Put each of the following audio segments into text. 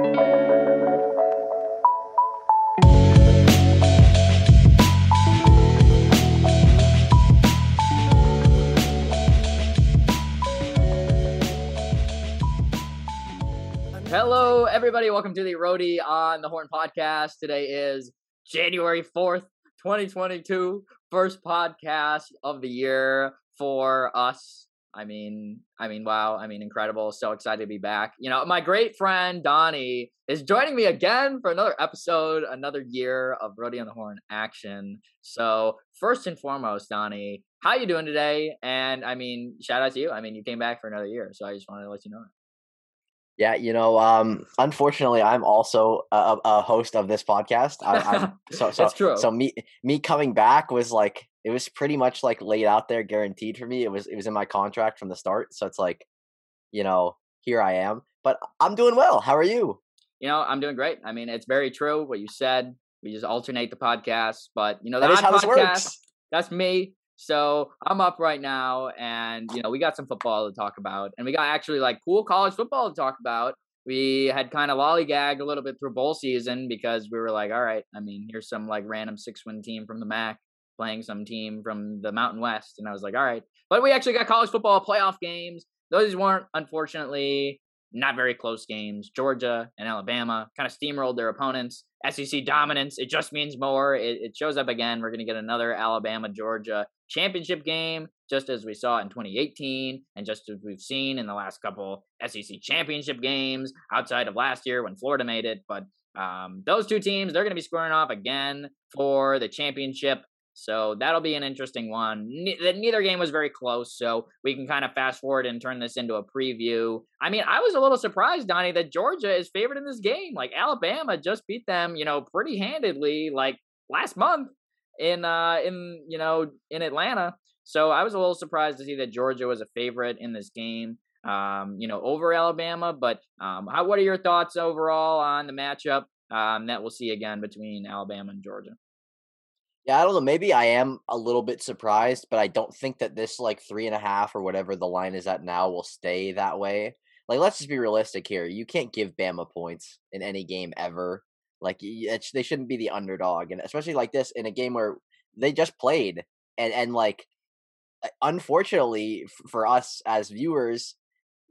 Hello, everybody. Welcome to the Roadie on the Horn podcast. Today is January 4th, 2022. First podcast of the year for us. I mean, I mean, wow. I mean, incredible. So excited to be back. You know, my great friend Donnie is joining me again for another episode, another year of Roadie on the Horn action. So, first and foremost, Donnie, how you doing today? And I mean, shout out to you. I mean, you came back for another year, so I just wanted to let you know. Yeah, you know, um, unfortunately, I'm also a, a host of this podcast. I, I'm, so, so, That's true. So me, me coming back was like it was pretty much like laid out there, guaranteed for me. It was it was in my contract from the start. So it's like, you know, here I am. But I'm doing well. How are you? You know, I'm doing great. I mean, it's very true what you said. We just alternate the podcasts, but you know, That is how this works. that's me. So I'm up right now, and you know, we got some football to talk about, and we got actually like cool college football to talk about. We had kind of lollygagged a little bit through bowl season because we were like, all right, I mean, here's some like random six win team from the MAC playing some team from the Mountain West, and I was like, all right, but we actually got college football playoff games. Those weren't unfortunately not very close games. Georgia and Alabama kind of steamrolled their opponents. SEC dominance, it just means more. It, it shows up again. We're going to get another Alabama Georgia championship game, just as we saw in 2018, and just as we've seen in the last couple SEC championship games outside of last year when Florida made it. But um, those two teams, they're going to be squaring off again for the championship. So that'll be an interesting one. Ne- neither game was very close, so we can kind of fast forward and turn this into a preview. I mean, I was a little surprised, Donnie, that Georgia is favored in this game. Like Alabama just beat them, you know, pretty handedly, like last month in uh in you know in Atlanta. So I was a little surprised to see that Georgia was a favorite in this game. Um, you know, over Alabama. But um, how what are your thoughts overall on the matchup um, that we'll see again between Alabama and Georgia? Yeah, I don't know. Maybe I am a little bit surprised, but I don't think that this like three and a half or whatever the line is at now will stay that way. Like, let's just be realistic here. You can't give Bama points in any game ever. Like, they shouldn't be the underdog, and especially like this in a game where they just played, and and like, uh, unfortunately for us as viewers,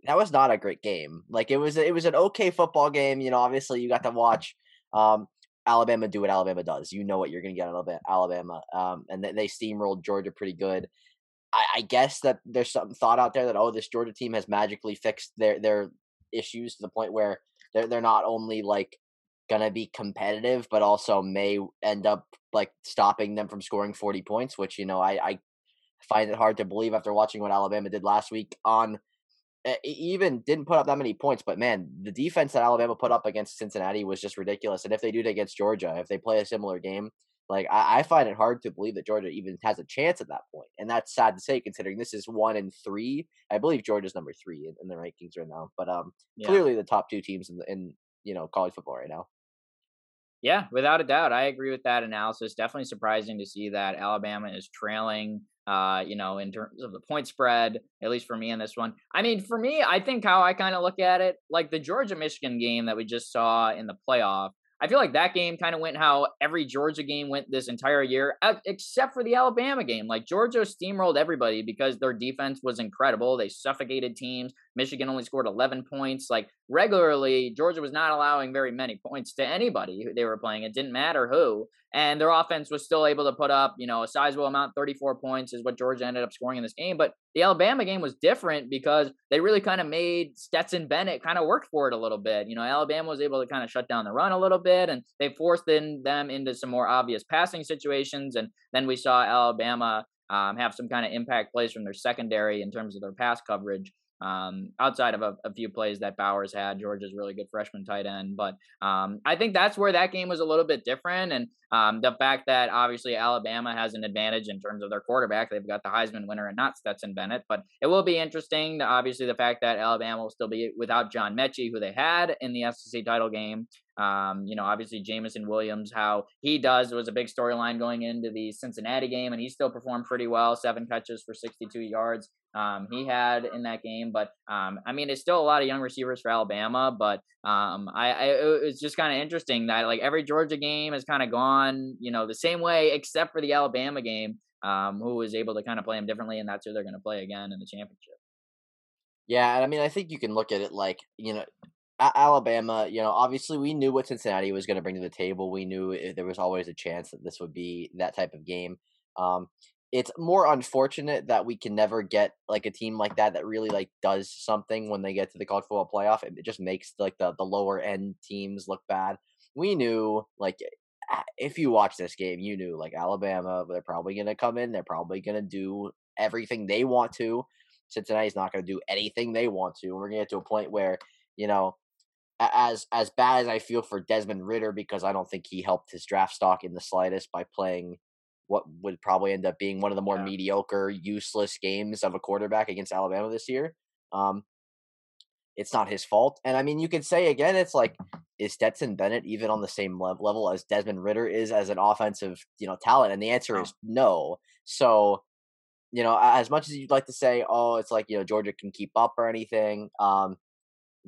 that was not a great game. Like, it was it was an okay football game. You know, obviously you got to watch. Um, Alabama do what Alabama does. You know what you're going to get out of Alaba- Alabama. Um, and they, steamrolled Georgia pretty good. I, I guess that there's some thought out there that oh, this Georgia team has magically fixed their their issues to the point where they're they're not only like gonna be competitive, but also may end up like stopping them from scoring 40 points. Which you know I I find it hard to believe after watching what Alabama did last week on even didn't put up that many points, but man, the defense that Alabama put up against Cincinnati was just ridiculous. And if they do it against Georgia, if they play a similar game, like I, I find it hard to believe that Georgia even has a chance at that point. And that's sad to say considering this is one and three. I believe Georgia's number three in, in the rankings right now. But um Yeah. clearly the top two teams in the, in you know college football right now. Yeah, without a doubt. I agree with that analysis. Definitely surprising to see that Alabama is trailing, uh, you know, in terms of the point spread, at least for me in this one. I mean, for me, I think how I kind of look at it, like the Georgia Michigan game that we just saw in the playoff, I feel like that game kind of went how every Georgia game went this entire year, except for the Alabama game. Like Georgia steamrolled everybody because their defense was incredible. They suffocated teams. Michigan only scored 11 points. Like regularly, Georgia was not allowing very many points to anybody who they were playing. It didn't matter who. And their offense was still able to put up, you know, a sizable amount, 34 points is what Georgia ended up scoring in this game. But the Alabama game was different because they really kind of made Stetson Bennett kind of work for it a little bit. You know, Alabama was able to kind of shut down the run a little bit and they forced in them into some more obvious passing situations. And then we saw Alabama um, have some kind of impact plays from their secondary in terms of their pass coverage. Um, outside of a, a, few plays that Bowers had, Georgia's really good freshman tight end. But um, I think that's where that game was a little bit different. And um, the fact that obviously Alabama has an advantage in terms of their quarterback, they've got the Heisman winner and not Stetson Bennett. But it will be interesting. Obviously, the fact that Alabama will still be without John Metchie, who they had in the SEC title game. Um, you know, obviously Jameson Williams, how he does was a big storyline going into the Cincinnati game, and he still performed pretty well. Seven catches for 62 yards. Um, he had in that game. But um, I mean, it's still a lot of young receivers for Alabama. But um, I, I it's just kind of interesting that like every Georgia game has kind of gone, you know, the same way except for the Alabama game, um, who was able to kind of play them differently, and that's who they're going to play again in the championship. Yeah, and I mean, I think you can look at it like you know, Alabama. You know, obviously we knew what Cincinnati was going to bring to the table. We knew there was always a chance that this would be that type of game. Um, it's more unfortunate that we can never get like a team like that that really like does something when they get to the college football playoff. It just makes like the the lower end teams look bad. We knew like if you watch this game, you knew like Alabama, they're probably going to come in, they're probably going to do everything they want to. Cincinnati's not going to do anything they want to. We're going to get to a point where, you know, as as bad as I feel for Desmond Ridder because I don't think he helped his draft stock in the slightest by playing what would probably end up being one of the more yeah. mediocre, useless games of a quarterback against Alabama this year. Um, it's not his fault. And I mean, you could say again, it's like, is Stetson Bennett even on the same level as Desmond Ridder is as an offensive, you know, talent? And the answer is no. So, you know, as much as you'd like to say, oh, it's like you know Georgia can keep up or anything, um,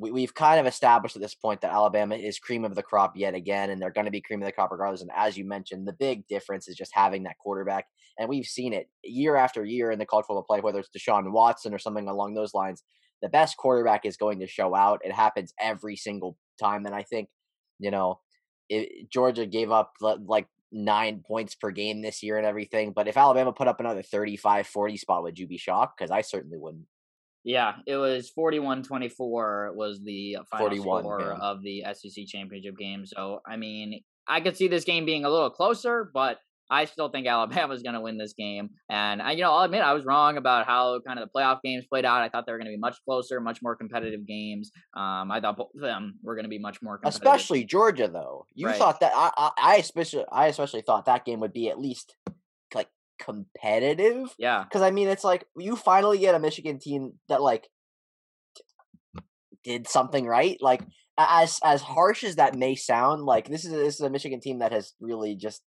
we, we've kind of established at this point that Alabama is cream of the crop yet again, and they're going to be cream of the crop regardless. And as you mentioned, the big difference is just having that quarterback, and we've seen it year after year in the college football play, whether it's Deshaun Watson or something along those lines. The best quarterback is going to show out. It happens every single time, and I think you know it, Georgia gave up like nine points per game this year and everything. But if Alabama put up another 35 40 spot, would you be shocked? Because I certainly wouldn't. Yeah, it was 41-24 was the final 41, score of the SEC championship game. So, I mean, I could see this game being a little closer, but I still think Alabama's going to win this game. And I, you know, I'll admit I was wrong about how kind of the playoff games played out. I thought they were going to be much closer, much more competitive games. Um, I thought both of them were going to be much more, especially Georgia. Though you right. thought that I, I, I especially, I especially thought that game would be at least competitive. Yeah. Because I mean, it's like you finally get a Michigan team that like did something right. Like as as harsh as that may sound, like this is this is a Michigan team that has really just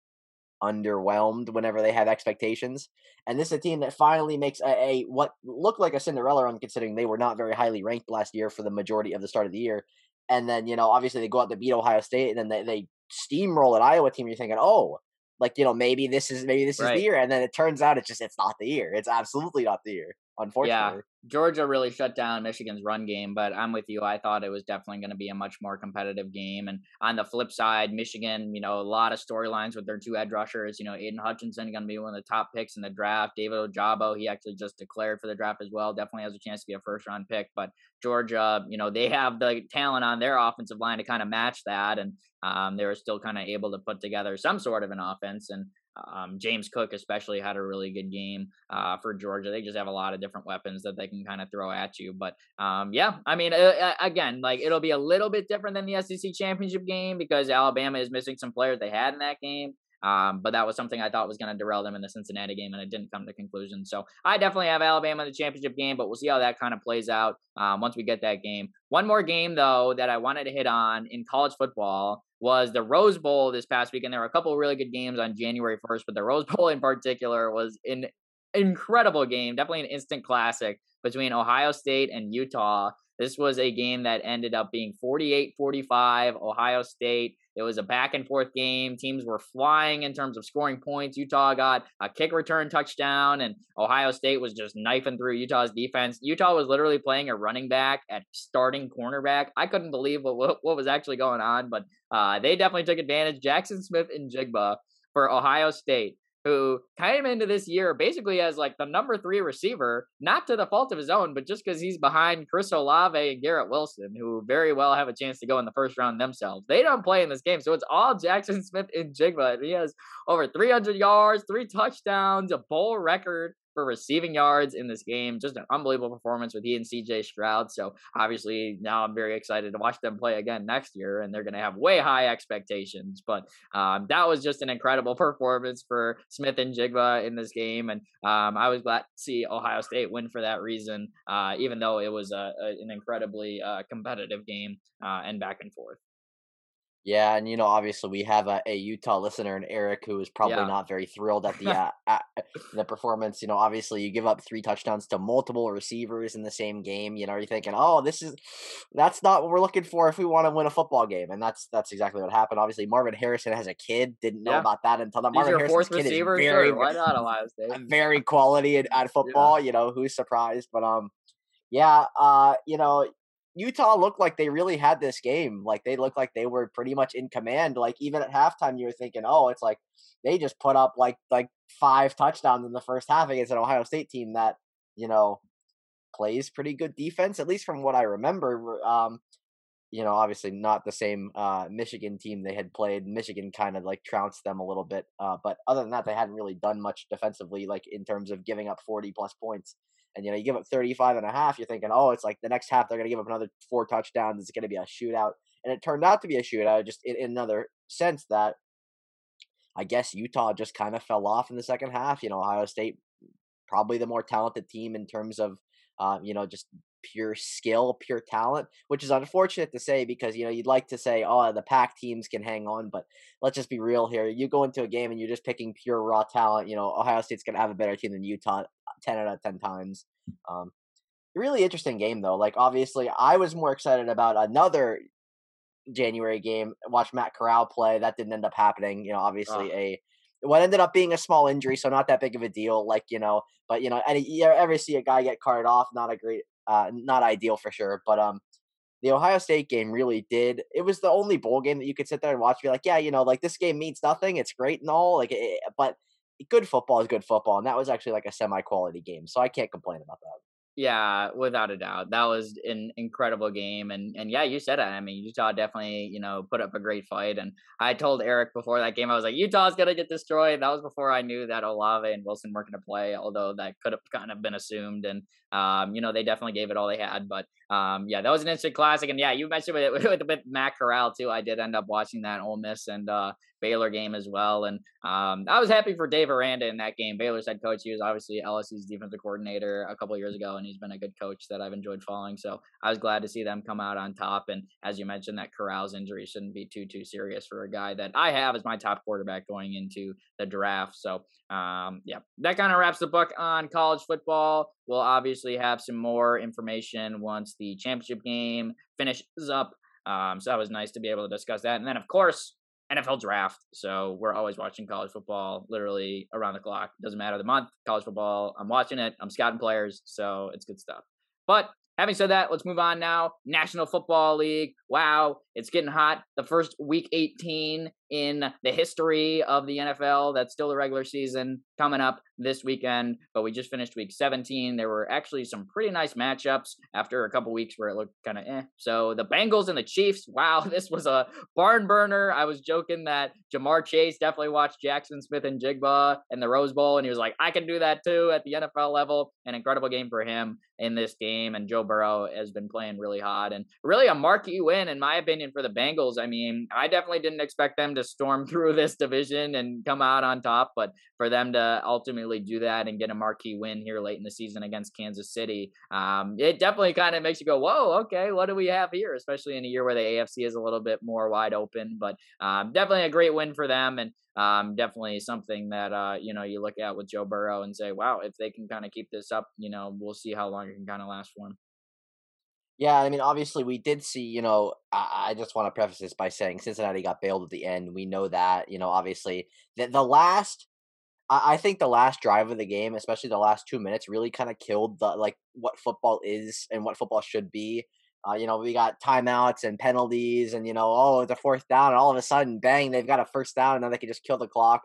underwhelmed whenever they have expectations. And this is a team that finally makes a, a what looked like a Cinderella run, considering they were not very highly ranked last year for the majority of the start of the year. And then you know, obviously they go out to beat Ohio State, and then they, they steamroll an Iowa team. You're thinking, oh, like you know maybe this is maybe this right. is the year and then it turns out it's just it's not the year it's absolutely not the year unfortunately yeah georgia really shut down michigan's run game but i'm with you i thought it was definitely going to be a much more competitive game and on the flip side michigan you know a lot of storylines with their two edge rushers you know Aidan hutchinson going to be one of the top picks in the draft david ojabo he actually just declared for the draft as well definitely has a chance to be a first round pick but georgia you know they have the talent on their offensive line to kind of match that and um, they were still kind of able to put together some sort of an offense. And um, James Cook especially had a really good game uh, for Georgia. They just have a lot of different weapons that they can kind of throw at you. But um, yeah, I mean, uh, again, like it'll be a little bit different than the SEC championship game because Alabama is missing some players they had in that game. Um, but that was something I thought was going to derail them in the Cincinnati game, and it didn't come to conclusion. So I definitely have Alabama in the championship game, but we'll see how that kind of plays out um, once we get that game. One more game, though, that I wanted to hit on in college football was the Rose Bowl this past week, and there were a couple really good games on January 1st, but the Rose Bowl in particular was an incredible game, definitely an instant classic between Ohio State and Utah. This was a game that ended up being 48 45. Ohio State it was a back and forth game. Teams were flying in terms of scoring points. Utah got a kick return touchdown, and Ohio State was just knifing through Utah's defense. Utah was literally playing a running back at starting cornerback. I couldn't believe what what, what was actually going on, but uh, they definitely took advantage. Jaxon Smith-Njigba for Ohio State who came into this year basically as like the number three receiver, not to the fault of his own, but just because he's behind Chris Olave and Garrett Wilson, who very well have a chance to go in the first round themselves. They don't play in this game, so it's all Jaxon Smith-Njigba. He has over 300 yards, three touchdowns, a bowl record for receiving yards in this game. Just an unbelievable performance with he and CJ Stroud. So obviously now I'm very excited to watch them play again next year, and they're going to have way high expectations. But um, that was just an incredible performance for Smith-Njigba in this game, and um, I was glad to see Ohio State win for that reason, uh, even though it was a, a, an incredibly uh, competitive game uh, and back and forth. Yeah, and you know, obviously we have a, a Utah listener and Eric who is probably Yeah. not very thrilled at the uh, at the performance. You know, obviously you give up three touchdowns to multiple receivers in the same game. You know, you're thinking, oh, this is that's not what we're looking for if we want to win a football game, and that's that's exactly what happened. Obviously, Marvin Harrison has a kid. Didn't know Yeah. about that until that. Marvin Harrison's fourth kid is very, Sure, why not Ohio State? very quality at, at football. You know, who's surprised? But um, yeah, uh, you know, Utah looked like they really had this game. Like they looked like they were pretty much in command. Like even at halftime, you were thinking, oh, it's like they just put up like like five touchdowns in the first half against an Ohio State team that you know plays pretty good defense, at least from what I remember. Um, you know, obviously not the same uh, Michigan team they had played. Michigan kind of like trounced them a little bit, uh, but other than that, they hadn't really done much defensively, like in terms of giving up 40 plus points. And you know, you give up 35 and a half, you're thinking, oh, it's like the next half they're going to give up another four touchdowns. It's going to be a shootout, and it turned out to be a shootout, just in, in another sense that I guess Utah just kind of fell off in the second half. You know, Ohio State probably the more talented team in terms of uh, you know just pure skill, pure talent, which is unfortunate to say because you know you'd like to say, oh, the Pac teams can hang on, but let's just be real here. You go into a game and you're just picking pure raw talent. You know, Ohio State's gonna have a better team than Utah ten out of ten times. Um, really interesting game though. Like obviously, I was more excited about another January game. Watch Matt Corral play. That didn't end up happening. You know, obviously Oh. a what ended up being a small injury, so not that big of a deal. Like you know, but you know, and you ever see a guy get carted off? Not a great, uh, not ideal for sure. But um, the Ohio State game really did. It was the only bowl game that you could sit there and watch. Be like, yeah, you know, like this game means nothing. It's great and all, like, it, but good football is good football, and that was actually like a semi quality game. So I can't complain about that. Yeah, without a doubt. That was an incredible game. And and yeah, you said it. I mean, Utah definitely, you know, put up a great fight. And I told Eric before that game, I was like, Utah's gonna get destroyed. That was before I knew that Olave and Wilson weren't gonna play, although that could have kind of been assumed. And um, you know, they definitely gave it all they had. But um, yeah, that was an instant classic. And yeah, you mentioned with with, with Matt Corral too. I did end up watching that Ole Miss and uh Baylor game as well. And um, I was happy for Dave Aranda in that game. Baylor's head coach. He was obviously LSU's defensive coordinator a couple years ago, and he's been a good coach that I've enjoyed following. So I was glad to see them come out on top. And as you mentioned, that Corral's injury shouldn't be too too serious for a guy that I have as my top quarterback going into the draft. So um, yeah, that kind of wraps the book on college football. We'll obviously have some more information once the championship game finishes up. Um, so that was nice to be able to discuss that. And then, of course, NFL draft. So we're always watching college football literally around the clock. Doesn't matter the month, college football. I'm watching it. I'm scouting players. So it's good stuff. But having said that, let's move on now. National Football League. Wow, it's getting hot. The first week 18 in the history of the NFL. That's still the regular season coming up this weekend, but we just finished week 17. There were actually some pretty nice matchups after a couple weeks where it looked kind of eh. So the Bengals and the Chiefs, wow, this was a barn burner. I was joking that Ja'Marr Chase definitely watched Jaxon Smith-Njigba in the Rose Bowl, and he was like, I can do that too at the NFL level. An incredible game for him in this game, and Joe Burrow has been playing really hot and really a marquee win, in my opinion, for the Bengals. I mean, I definitely didn't expect them to storm through this division and come out on top, but for them to ultimately do that and get a marquee win here late in the season against Kansas City, um, it definitely kind of makes you go, whoa, okay, what do we have here? Especially in a year where the AFC is a little bit more wide open, but um, definitely a great win for them and um, definitely something that uh, you know you look at with Joe Burrow and say, wow, if they can kind of keep this up, you know, we'll see how long it can kind of last for them. Yeah, I mean, obviously, we did see. You know, I, I just want to preface this by saying Cincinnati got bailed at the end. We know that. You know, obviously, the the last. I, I think the last drive of the game, especially the last two minutes, really kind of killed the like what football is and what football should be. Uh, you know, we got timeouts and penalties, and you know, oh, it's a fourth down, and all of a sudden, bang, they've got a first down, and then they can just kill the clock.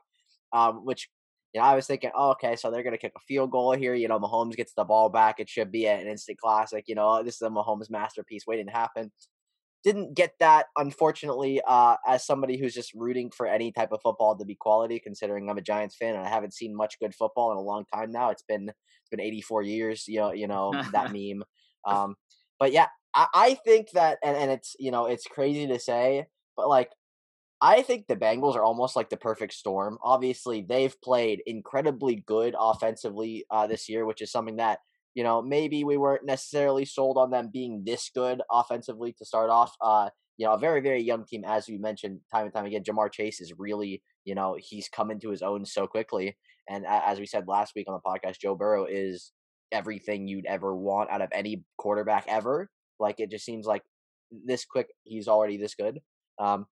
Um, which you know, I was thinking, oh, okay, so they're gonna kick a field goal here. You know, Mahomes gets the ball back. It should be an instant classic. You know, this is a Mahomes masterpiece waiting to happen. Didn't get that, unfortunately. Uh, as somebody who's just rooting for any type of football to be quality, considering I'm a Giants fan and I haven't seen much good football in a long time now. It's been it's been 84 years. You know, you know that meme. Um, but yeah, I, I think that, and and it's you know it's crazy to say, but like I think the Bengals are almost like the perfect storm. Obviously, they've played incredibly good offensively uh, this year, which is something that You know, maybe we weren't necessarily sold on them being this good offensively to start off. Uh, you know, a very, very young team, as you mentioned time and time again. Ja'Marr Chase is really, you know, he's come into his own so quickly. And as we said last week on the podcast, Joe Burrow is everything you'd ever want out of any quarterback ever. Like it just seems like this quick, he's already this good. Um,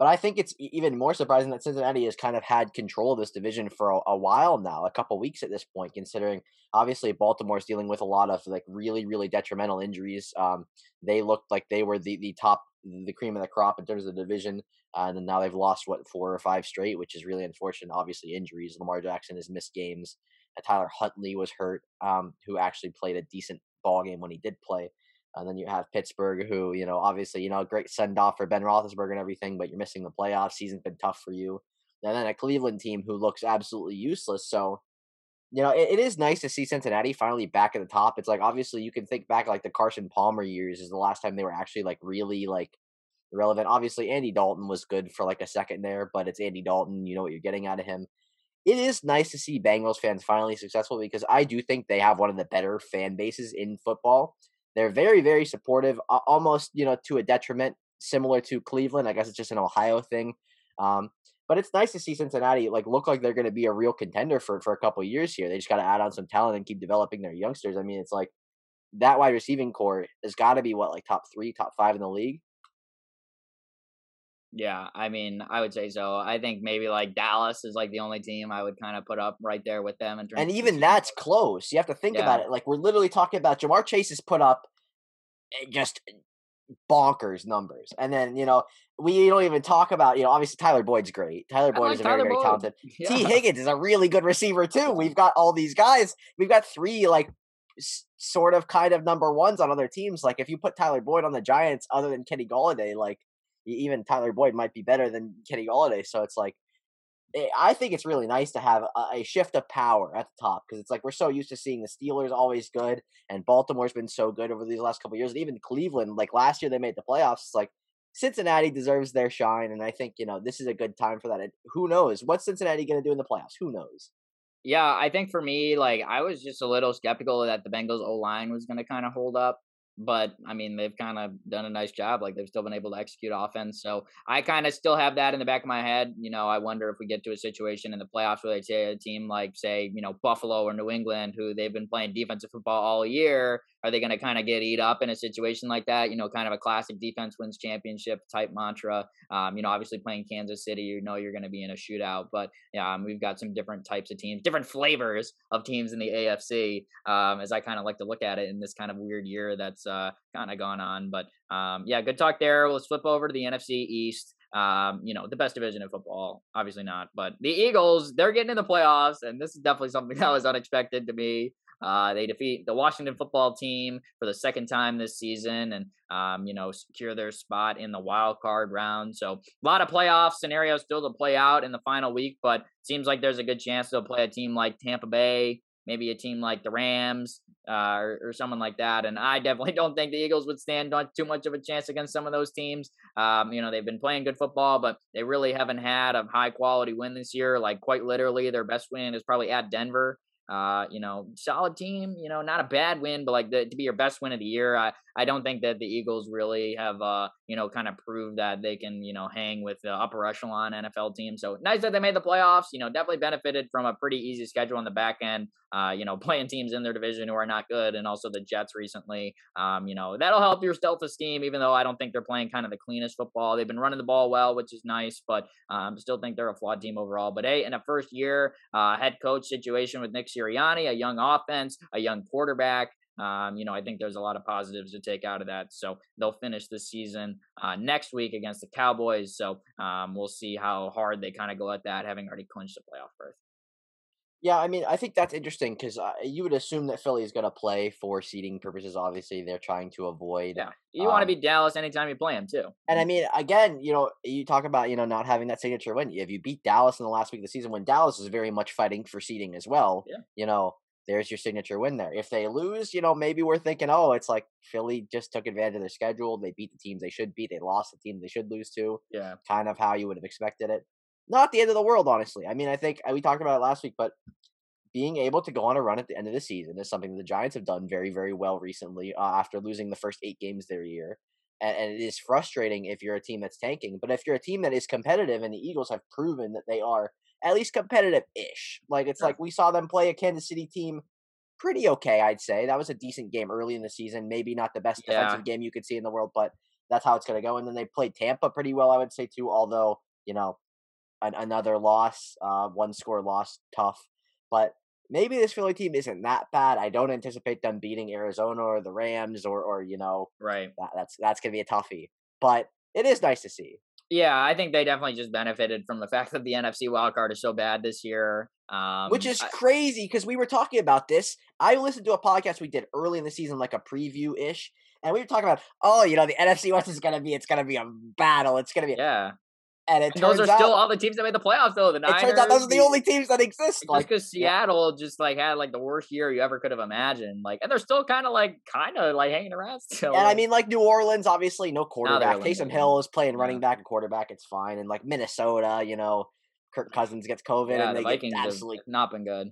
but I think it's even more surprising that Cincinnati has kind of had control of this division for a, a while now, a couple weeks at this point, considering obviously Baltimore's dealing with a lot of like really, really detrimental injuries. Um, they looked like they were the, the top, the cream of the crop in terms of the division. Uh, and then now they've lost what four or five straight, which is really unfortunate. Obviously, injuries. Lamar Jackson has missed games. Uh, Tyler Huntley was hurt, um, who actually played a decent ball game when he did play. And then you have Pittsburgh, who, you know, obviously, you know, great send off for Ben Roethlisberger and everything, but you're missing the playoffs. Season's been tough for you. And then a Cleveland team who looks absolutely useless. So, you know, it, it is nice to see Cincinnati finally back at the top. It's like, obviously, you can think back like the Carson Palmer years is the last time they were actually like really like relevant. Obviously, Andy Dalton was good for like a second there, but it's Andy Dalton. You know what you're getting out of him. It is nice to see Bengals fans finally successful because I do think they have one of the better fan bases in football. They're very, very supportive, almost you know to a detriment, similar to Cleveland. I guess it's just an Ohio thing. Um, but it's nice to see Cincinnati like look like they're going to be a real contender for for a couple years here. They just got to add on some talent and keep developing their youngsters. I mean, it's like that wide receiving core has got to be what like top three, top five in the league. Yeah, I mean, I would say so. I think maybe like Dallas is like the only team I would kind of put up right there with them. And even that's close. You have to think yeah. about it. Like we're literally talking about Ja'Marr Chase has put up eh, just bonkers numbers, and then you know we don't even talk about you know obviously Tyler Boyd's great. Tyler Boyd like is a very very talented. Yeah. Tee Higgins is a really good receiver too. We've got all these guys. We've got three like sort of kind of number ones on other teams. Like if you put Tyler Boyd on the Giants, other than Kenny Golladay, like even Tyler Boyd might be better than Kenny Golladay. So it's like, eh, I think it's really nice to have a, a shift of power at the top because it's like we're so used to seeing the Steelers always good and Baltimore's been so good over these last couple years. And even Cleveland, like last year they made the playoffs. It's like Cincinnati deserves their shine, and I think you know this is a good time for that. And who knows what's Cincinnati going to do in the playoffs? Who knows? Yeah, I think for me, like I was just a little skeptical that the Bengals O line was going to kind of hold up but I mean, they've kind of done a nice job. Like they've still been able to execute offense. So I kind of still have that in the back of my head. You know, I wonder if we get to a situation in the playoffs where they say a team like, say, you know, Buffalo or New England, who they've been playing defensive football all year, are they going to kind of get eat up in a situation like that? You know, kind of a classic defense wins championship type mantra. Um, you know, obviously playing Kansas City, you know you're going to be in a shootout. But yeah, um, we've got some different types of teams, different flavors of teams in the AFC. Um, as I kind of like to look at it in this kind of weird year that's uh, kind of gone on. But um, yeah, good talk there. Let's flip over to the NFC East. Um, you know, the best division in football, obviously not, but the Eagles, they're getting in the playoffs, and this is definitely something that was unexpected to me. Uh, they defeat the Washington football team for the second time this season and, um, you know, secure their spot in the wild card round. So a lot of playoff scenarios still to play out in the final week, but seems like there's a good chance they'll play a team like Tampa Bay, maybe a team like the Rams uh, or, or, someone like that. And I definitely don't think the Eagles would stand too much of a chance against some of those teams. Um, you know, they've been playing good football, but they really haven't had a high quality win this year. Like quite literally, their best win is probably at Denver. Uh, you know, solid team. You know, not a bad win, but like the, to be your best win of the year. I I don't think that the Eagles really have uh you know kind of proved that they can you know hang with the upper echelon NFL team. So nice that they made the playoffs. You know, definitely benefited from a pretty easy schedule on the back end. Uh, you know, playing teams in their division who are not good, and also the Jets recently. Um, you know, that'll help your stealth esteem. Even though I don't think they're playing kind of the cleanest football, they've been running the ball well, which is nice, but um, still think they're a flawed team overall. But hey, in a first year uh, head coach situation with Nick Sirianni, a young offense, a young quarterback. Um, you know, I think there's a lot of positives to take out of that. So they'll finish the season uh, next week against the Cowboys. So um, we'll see how hard they kind of go at that, having already clinched the playoff berth. Yeah, I mean, I think that's interesting because uh, you would assume that Philly is going to play for seeding purposes. Obviously, they're trying to avoid. Yeah, you um, want to beat Dallas anytime you play them too. And I mean, again, you know, you talk about you know not having that signature win. If you beat Dallas in the last week of the season, when Dallas is very much fighting for seeding as well, yeah. you know, there's your signature win there. If they lose, you know, maybe we're thinking, oh, it's like Philly just took advantage of their schedule. They beat the teams they should beat. They lost the team they should lose to. Yeah. Kind of how you would have expected it. Not the end of the world, honestly. I mean, I think uh, we talked about it last week, but being able to go on a run at the end of the season is something that the Giants have done very, very well recently uh, after losing the first eight games their year. And, and it is frustrating if you're a team that's tanking. But if you're a team that is competitive, and the Eagles have proven that they are at least competitive ish, like it's like we saw them play a Kansas City team pretty okay, I'd say. That was a decent game early in the season. Maybe not the best Yeah. defensive game you could see in the world, but that's how it's going to go. And then they played Tampa pretty well, I would say, too, although, you know, an, another loss, uh, one score loss, tough. But maybe this Philly team isn't that bad. I don't anticipate them beating Arizona or the Rams or, or you know, Right. that, that's that's going to be a toughie. But it is nice to see. Yeah, I think they definitely just benefited from the fact that the NFC wildcard is so bad this year. Um, Which is crazy because we were talking about this. I listened to a podcast we did early in the season, like a preview ish, and we were talking about, oh, you know, the NFC West is gonna be, it's gonna be a battle. It's gonna be, yeah, and it and those are out, still all the teams that made the playoffs. Though the it Niners, turns out those are the only teams that exist. just Like, because. Seattle just like had like the worst year you ever could have imagined. Like, and they're still kind of like kind of like hanging around still. and I mean, like New Orleans, obviously no quarterback. Taysom eliminated. Hill is playing running back and quarterback. It's fine. And like Minnesota, you know, Kirk Cousins gets COVID yeah, and the they Vikings get absolutely not been good.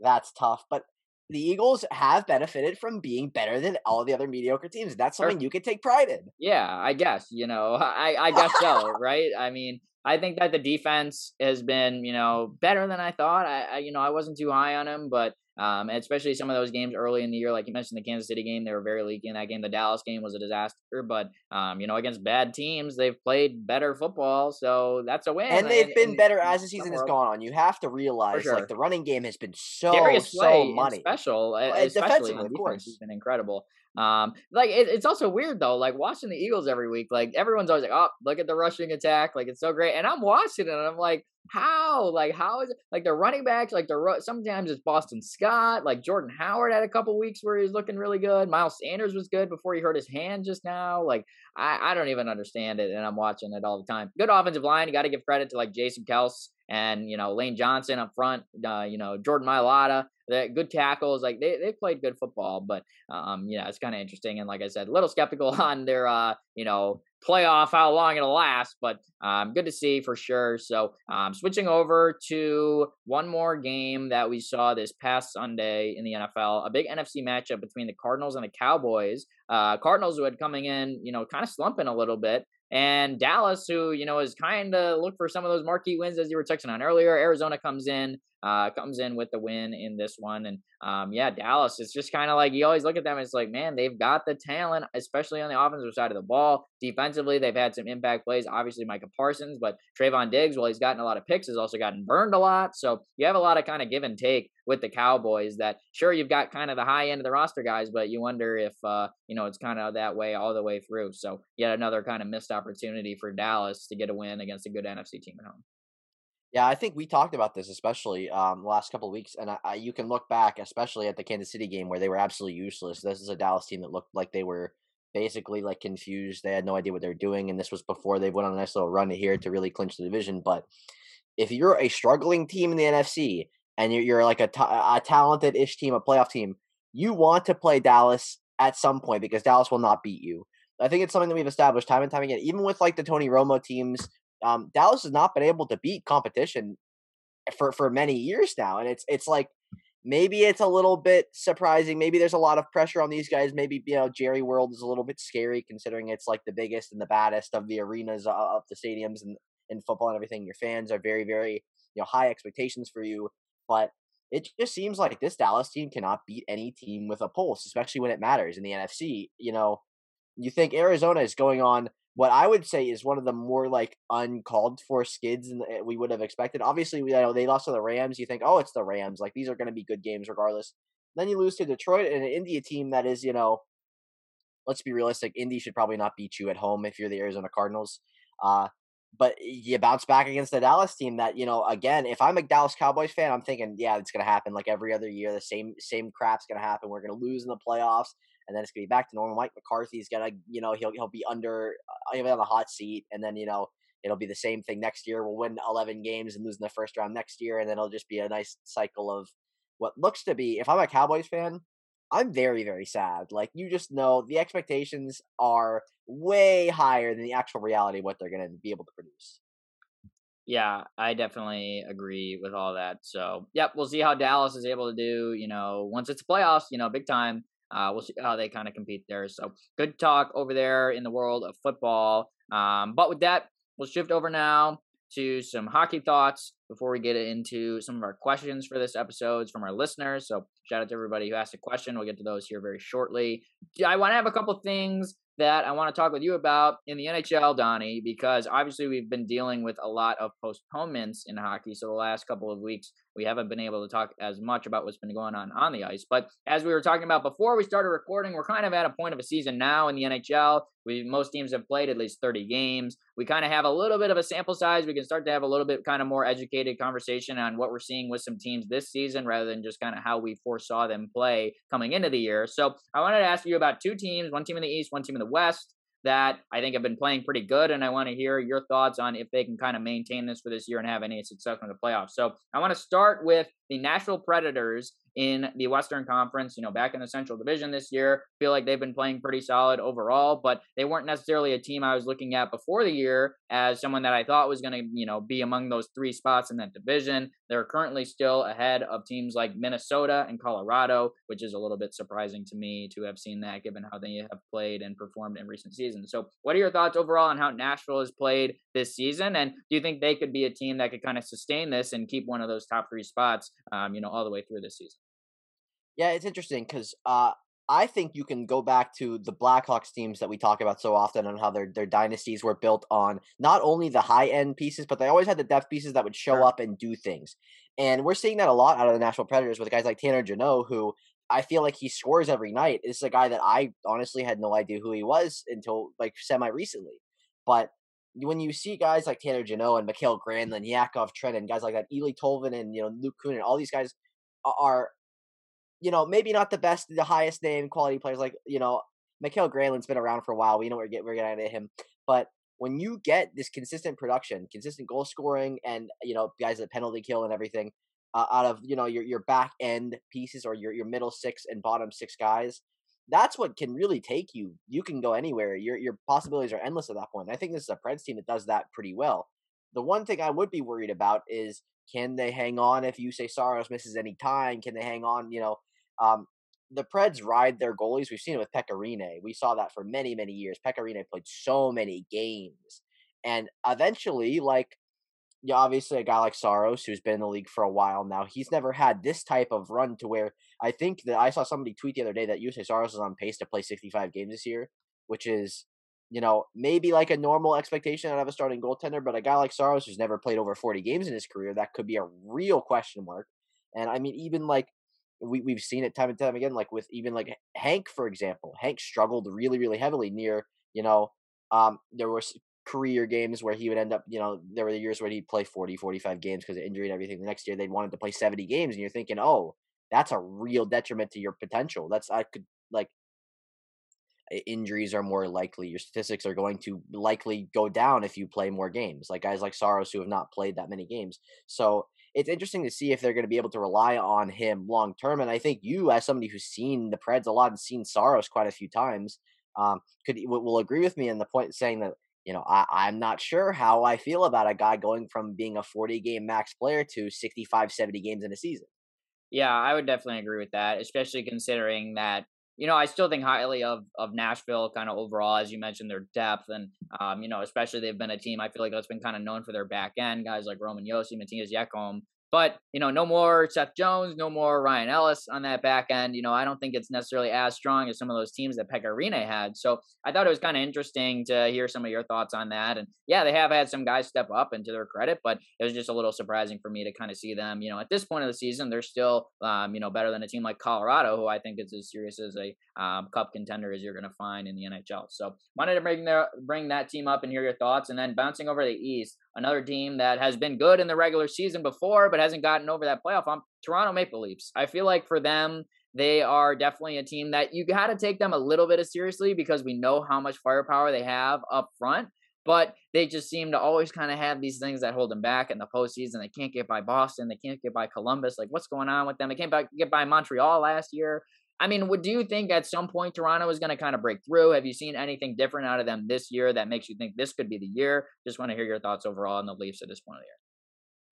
that's tough. But the Eagles have benefited from being better than all the other mediocre teams. That's something you can take pride in. Yeah, I guess you know, I I guess so, right? I mean, I think that the defense has been you know better than I thought. I, I you know I wasn't too high on them, but um, especially some of those games early in the year, like you mentioned, the Kansas City game, they were very leaky in that game. The Dallas game was a disaster, but um, you know, against bad teams, they've played better football, so that's a win. and they've in- been in better as the season has gone on. You have to realize, sure. like the running game has been so Darius so money. special, Well, especially defensively, of defense, course. has been incredible. Um, like it, it's also weird though, like watching the Eagles every week. Like everyone's always like, "Oh, look at the rushing attack! Like it's so great." And I'm watching it, and I'm like, "How? Like how is it? Like the running backs? Like the sometimes it's Boston Scott. Like Jordan Howard had a couple weeks where he was looking really good. Miles Sanders was good before he hurt his hand just now. Like I, I don't even understand it, and I'm watching it all the time. Good offensive line. You got to give credit to like Jason Kelce and you know Lane Johnson up front. Uh, you know Jordan Mailata. They good tackles. Like they they played good football, but um, yeah, it's kind of interesting. And like I said, a little skeptical on their uh, you know playoff how long it'll last, but um, good to see for sure. So um, switching over to one more game that we saw this past Sunday in the NFL, a big NFC matchup between the Cardinals and the Cowboys. Uh, Cardinals who had coming in, you know, kind of slumping a little bit. And Dallas, who you know is kind of look for some of those marquee wins as you were touching on earlier. Arizona comes in, uh, comes in with the win in this one, and um, yeah, Dallas is just kind of like you always look at them. It's like, man, they've got the talent, especially on the offensive side of the ball. Defensively, they've had some impact plays. Obviously, Micah Parsons, but Trevon Diggs, while he's gotten a lot of picks, has also gotten burned a lot. So you have a lot of kind of give and take with the Cowboys. That sure you've got kind of the high end of the roster guys, but you wonder if uh, you know it's kind of that way all the way through. So yet another kind of missed opportunity for Dallas to get a win against a good NFC team at home. Yeah, I think we talked about this especially um, the last couple of weeks, and I, I, you can look back, especially at the Kansas City game where they were absolutely useless. This is a Dallas team that looked like they were basically like confused. They had no idea what they were doing, and this was before they went on a nice little run here to really clinch the division. But if you're a struggling team in the NFC and you're, you're like a, ta- a talented-ish team, a playoff team, you want to play Dallas at some point because Dallas will not beat you. I think it's something that we've established time and time again, even with like the Tony Romo teams um, Dallas has not been able to beat competition for for many years now, and it's it's like maybe it's a little bit surprising. Maybe there's a lot of pressure on these guys. Maybe you know Jerry World is a little bit scary considering it's like the biggest and the baddest of the arenas uh, of the stadiums and in football and everything. Your fans are very very you know high expectations for you, but it just seems like this Dallas team cannot beat any team with a pulse, especially when it matters in the NFC. You know, you think Arizona is going on what I would say is one of the more like uncalled for skids than we would have expected. Obviously, you know they lost to the Rams. You think, oh, it's the Rams. Like these are going to be good games regardless. Then you lose to Detroit and an Indy team that is, you know, let's be realistic. Indy should probably not beat you at home if you're the Arizona Cardinals. Uh, but you bounce back against the Dallas team that you know. Again, if I'm a Dallas Cowboys fan, I'm thinking, yeah, it's going to happen like every other year. The same same crap's going to happen. We're going to lose in the playoffs and then it's gonna be back to normal. Mike McCarthy's gonna, you know, he'll he'll be under, uh, he'll be on the hot seat, and then you know it'll be the same thing next year. We'll win 11 games and lose in the first round next year, and then it'll just be a nice cycle of what looks to be. If I'm a Cowboys fan, I'm very very sad. Like you just know the expectations are way higher than the actual reality what they're gonna be able to produce. Yeah, I definitely agree with all that. So, yep, we'll see how Dallas is able to do. You know, once it's playoffs, you know, big time. Uh, we'll see how they kind of compete there. So, good talk over there in the world of football. Um, but with that, we'll shift over now to some hockey thoughts before we get into some of our questions for this episode from our listeners. So, shout out to everybody who asked a question. We'll get to those here very shortly. I want to have a couple things that I want to talk with you about in the NHL, Donnie, because obviously we've been dealing with a lot of postponements in hockey. So the last couple of weeks, we haven't been able to talk as much about what's been going on on the ice. But as we were talking about before we started recording, we're kind of at a point of a season now in the NHL. We most teams have played at least 30 games. We kind of have a little bit of a sample size. We can start to have a little bit kind of more educated conversation on what we're seeing with some teams this season rather than just kind of how we foresaw them play coming into the year. So I wanted to ask you about two teams, one team in the East, one team in the West that I think have been playing pretty good. And I want to hear your thoughts on if they can kind of maintain this for this year and have any success in the playoffs. So I want to start with the Nashville Predators in the Western Conference, you know, back in the Central Division this year. Feel like they've been playing pretty solid overall, but they weren't necessarily a team I was looking at before the year as someone that I thought was going to, you know, be among those three spots in that division. They're currently still ahead of teams like Minnesota and Colorado, which is a little bit surprising to me to have seen that given how they have played and performed in recent seasons. So, what are your thoughts overall on how Nashville has played this season? And do you think they could be a team that could kind of sustain this and keep one of those top three spots, um, you know, all the way through this season? Yeah, it's interesting because uh, I think you can go back to the Blackhawks teams that we talk about so often and how their their dynasties were built on not only the high end pieces, but they always had the depth pieces that would show sure. up and do things. And we're seeing that a lot out of the Nashville Predators with guys like Tanner Jeannot, who I feel like he scores every night. This is a guy that I honestly had no idea who he was until like semi recently. But when you see guys like Tanner Jeannot and Mikael Granlund, Yakov Trenin, guys like that, Eeli Tolvanen, and you know Luke Kunin, all these guys are you know, maybe not the best, the highest name quality players like, you know, Mikael Granlund's been around for a while. We know we're getting we're getting at him, but when you get this consistent production, consistent goal scoring, and you know guys that penalty kill and everything uh, out of you know your your back end pieces or your your middle six and bottom six guys, that's what can really take you. You can go anywhere. Your your possibilities are endless at that point. And I think this is a Preds team that does that pretty well. The one thing I would be worried about is can they hang on if you say Saros misses any time? Can they hang on? You know, um, the Preds ride their goalies. We've seen it with Pekka Rinne. We saw that for many, many years. Pekka Rinne played so many games. And eventually, like, yeah, obviously a guy like Saros, who's been in the league for a while now, he's never had this type of run to where I think that I saw somebody tweet the other day that Juuse Saros is on pace to play 65 games this year, which is, you know, maybe like a normal expectation out of a starting goaltender, but a guy like Saros who's never played over 40 games in his career, that could be a real question mark. And I mean, even like we we've seen it time and time again. Like with even like Hank, for example, Hank struggled really really heavily near you know. Um, there was career games where he would end up, you know, there were the years where he'd play 40, 45 games because of injury and everything. The next year they'd wanted to play 70 games, and you're thinking, oh, that's a real detriment to your potential. That's I could like injuries are more likely. Your statistics are going to likely go down if you play more games. Like guys like Saros who have not played that many games. So it's interesting to see if they're going to be able to rely on him long term. And I think you, as somebody who's seen the Preds a lot and seen Saros quite a few times, um, could will agree with me in the point saying that you know I, I'm not sure how I feel about a guy going from being a 40 game max player to 65, 70 games in a season. Yeah, I would definitely agree with that, especially considering that you know, I still think highly of of Nashville, kind of overall, as you mentioned, their depth and um, you know, especially they've been a team I feel like that's been kind of known for their back end guys like Roman Josi, Mattias Ekholm, but, you know, no more Seth Jones, no more Ryan Ellis on that back end. You know, I don't think it's necessarily as strong as some of those teams that Pekka Rinne had. So I thought it was kind of interesting to hear some of your thoughts on that. And yeah, they have had some guys step up and to their credit, but it was just a little surprising for me to kind of see them, you know, at this point of the season, they're still, um, you know, better than a team like Colorado, who I think is as serious as a um, cup contender as you're going to find in the NHL. So wanted to bring, their, bring that team up and hear your thoughts. And then bouncing over the East, another team that has been good in the regular season before, but hasn't gotten over that playoff hump. Toronto Maple Leafs. I feel like for them, they are definitely a team that you got to take them a little bit of seriously because we know how much firepower they have up front. But they just seem to always kind of have these things that hold them back in the postseason. They can't get by Boston. They can't get by Columbus. Like, what's going on with them? They can't get by Montreal last year. I mean, would do you think at some point Toronto is going to kind of break through? Have you seen anything different out of them this year that makes you think this could be the year? Just want to hear your thoughts overall on the Leafs at this point of the year.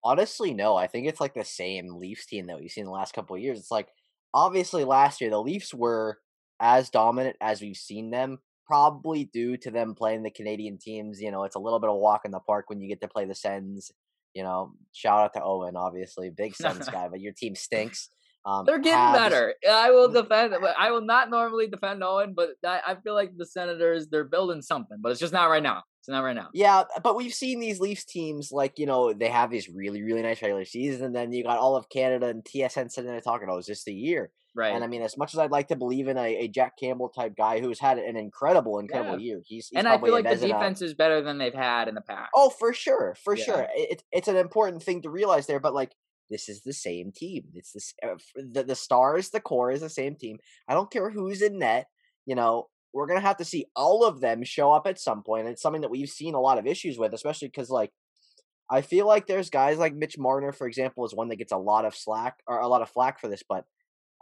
Honestly, no. I think it's like the same Leafs team that we've seen the last couple of years. It's like obviously last year the Leafs were as dominant as we've seen them, probably due to them playing the Canadian teams. You know, it's a little bit of a walk in the park when you get to play the Sens. You know, shout out to Owen, obviously, big Sens guy, but your team stinks. Um, They're getting better. I will defend. I will not normally defend Owen, but I, I feel like the Senators they're building something, but it's just not right now. It's not right now. Yeah, but we've seen these Leafs teams like you know they have these really really nice regular seasons, and then you got all of Canada and TSN sitting there talking, "Oh, is this the year?" Right. And I mean, as much as I'd like to believe in a, a Jack Campbell type guy who's had an incredible, incredible yeah. year, he's, he's and I feel like the defense is better than they've had in the past. Oh, for sure, for yeah. sure. It, it's an important thing to realize there, but like this is the same team. It's uh, the the stars, the core is the same team. I don't care who's in net. You know, we're gonna have to see all of them show up at some point. It's something that we've seen a lot of issues with, especially because like I feel like there's guys like Mitch Marner, for example, is one that gets a lot of slack or a lot of flack for this, but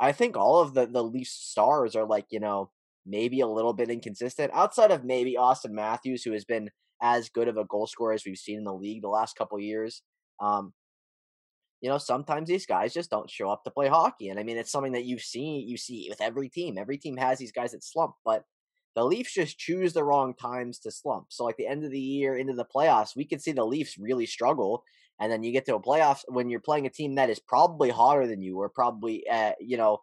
I think all of the the Leafs stars are like you know maybe a little bit inconsistent outside of maybe Auston Matthews, who has been as good of a goal scorer as we've seen in the league the last couple years. Um, you know, sometimes these guys just don't show up to play hockey. And I mean, it's something that you've seen, you see with every team. Every team has these guys that slump, but the Leafs just choose the wrong times to slump. So, like the end of the year into the playoffs, we could see the Leafs really struggle. And then you get to a playoffs when you're playing a team that is probably hotter than you, or probably, uh, you know,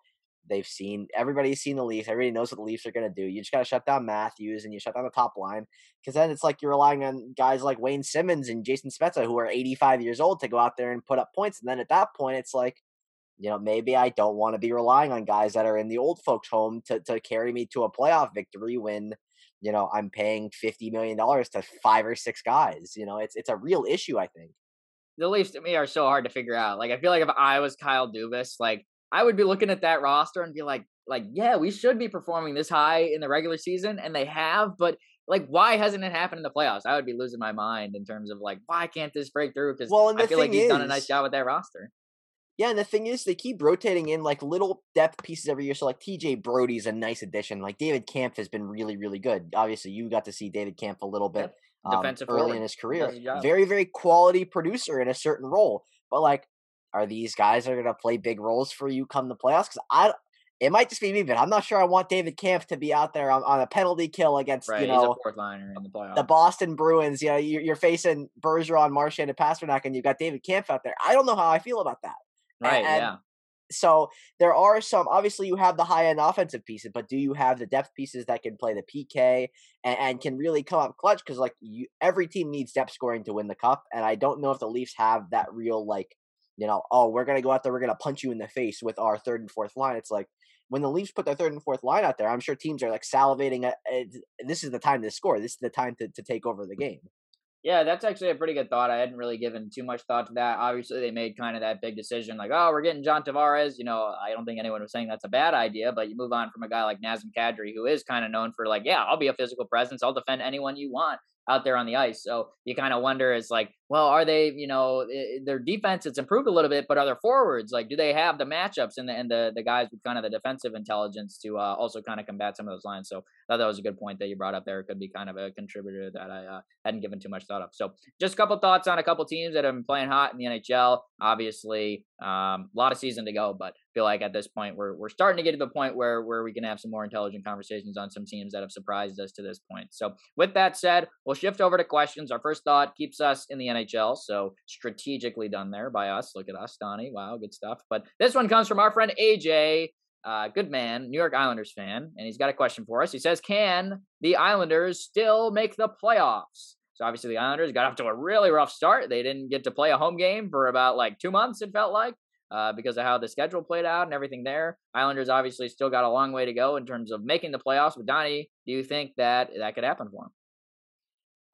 They've seen everybody's seen the Leafs. Everybody knows what the Leafs are going to do. You just got to shut down Matthews and you shut down the top line because then it's like you're relying on guys like Wayne Simmonds and Jason Spezza who are 85 years old to go out there and put up points. And then at that point, it's like, you know, maybe I don't want to be relying on guys that are in the old folks' home to to carry me to a playoff victory when you know I'm paying fifty million dollars to five or six guys. You know, it's it's a real issue. I think the Leafs to me are so hard to figure out. Like I feel like if I was Kyle Dubas, like I would be looking at that roster and be like, like, yeah, we should be performing this high in the regular season, and they have, but like, why hasn't it happened in the playoffs? I would be losing my mind in terms of like, why can't this break through? Because well, I feel like he's is, done a nice job with that roster. Yeah, and the thing is, they keep rotating in like little depth pieces every year. So like TJ Brodie's a nice addition. Like David Kampf has been really, really good. Obviously, you got to see David Kampf a little bit um, early forward. in his career. Very, very quality producer in a certain role. But like are these guys that are going to play big roles for you come the playoffs? Because I, it might just be me, but I'm not sure I want David Kampf to be out there on, on a penalty kill against right, you know fourth liner in the playoffs. The Boston Bruins. You know, you're, you're facing Bergeron, Marchand, and Pastrnak, and you've got David Kampf out there. I don't know how I feel about that. Right. And, yeah. So there are some. Obviously, you have the high end offensive pieces, but do you have the depth pieces that can play the PK and, and can really come up clutch? Because like you, every team needs depth scoring to win the cup, and I don't know if the Leafs have that real like you know, oh, we're gonna go out there, we're gonna punch you in the face with our third and fourth line. It's like when the Leafs put their third and fourth line out there, I'm sure teams are like salivating. At, this is the time to score. This is the time to, to take over the game. Yeah, that's actually a pretty good thought. I hadn't really given too much thought to that. Obviously, they made kind of that big decision, like, oh, we're getting John Tavares. You know, I don't think anyone was saying that's a bad idea, but you move on from a guy like Nazem Kadri, who is kind of known for like, yeah, I'll be a physical presence, I'll defend anyone you want out there on the ice. So you kind of wonder is like, well, are they, you know, their defense it's improved a little bit, but are their forwards like, do they have the matchups and the and the the guys with kind of the defensive intelligence to uh, also kind of combat some of those lines? So I thought that was a good point that you brought up there. It could be kind of a contributor that I uh, hadn't given too much thought of. So just a couple thoughts on a couple teams that have been playing hot in the NHL. Obviously, um, a lot of season to go, but feel like at this point we're we're starting to get to the point where where we can have some more intelligent conversations on some teams that have surprised us to this point. So with that said, we'll shift over to questions. Our first thought keeps us in the NHL, so strategically done there by us. Look at us, Donnie. Wow, good stuff. But this one comes from our friend AJ. Uh, good man, New York Islanders fan, and he's got a question for us. He says, "Can the Islanders still make the playoffs?" So obviously the Islanders got off to a really rough start. They didn't get to play a home game for about like two months. It felt like uh, because of how the schedule played out and everything there. Islanders obviously still got a long way to go in terms of making the playoffs. But Donnie, do you think that that could happen for them?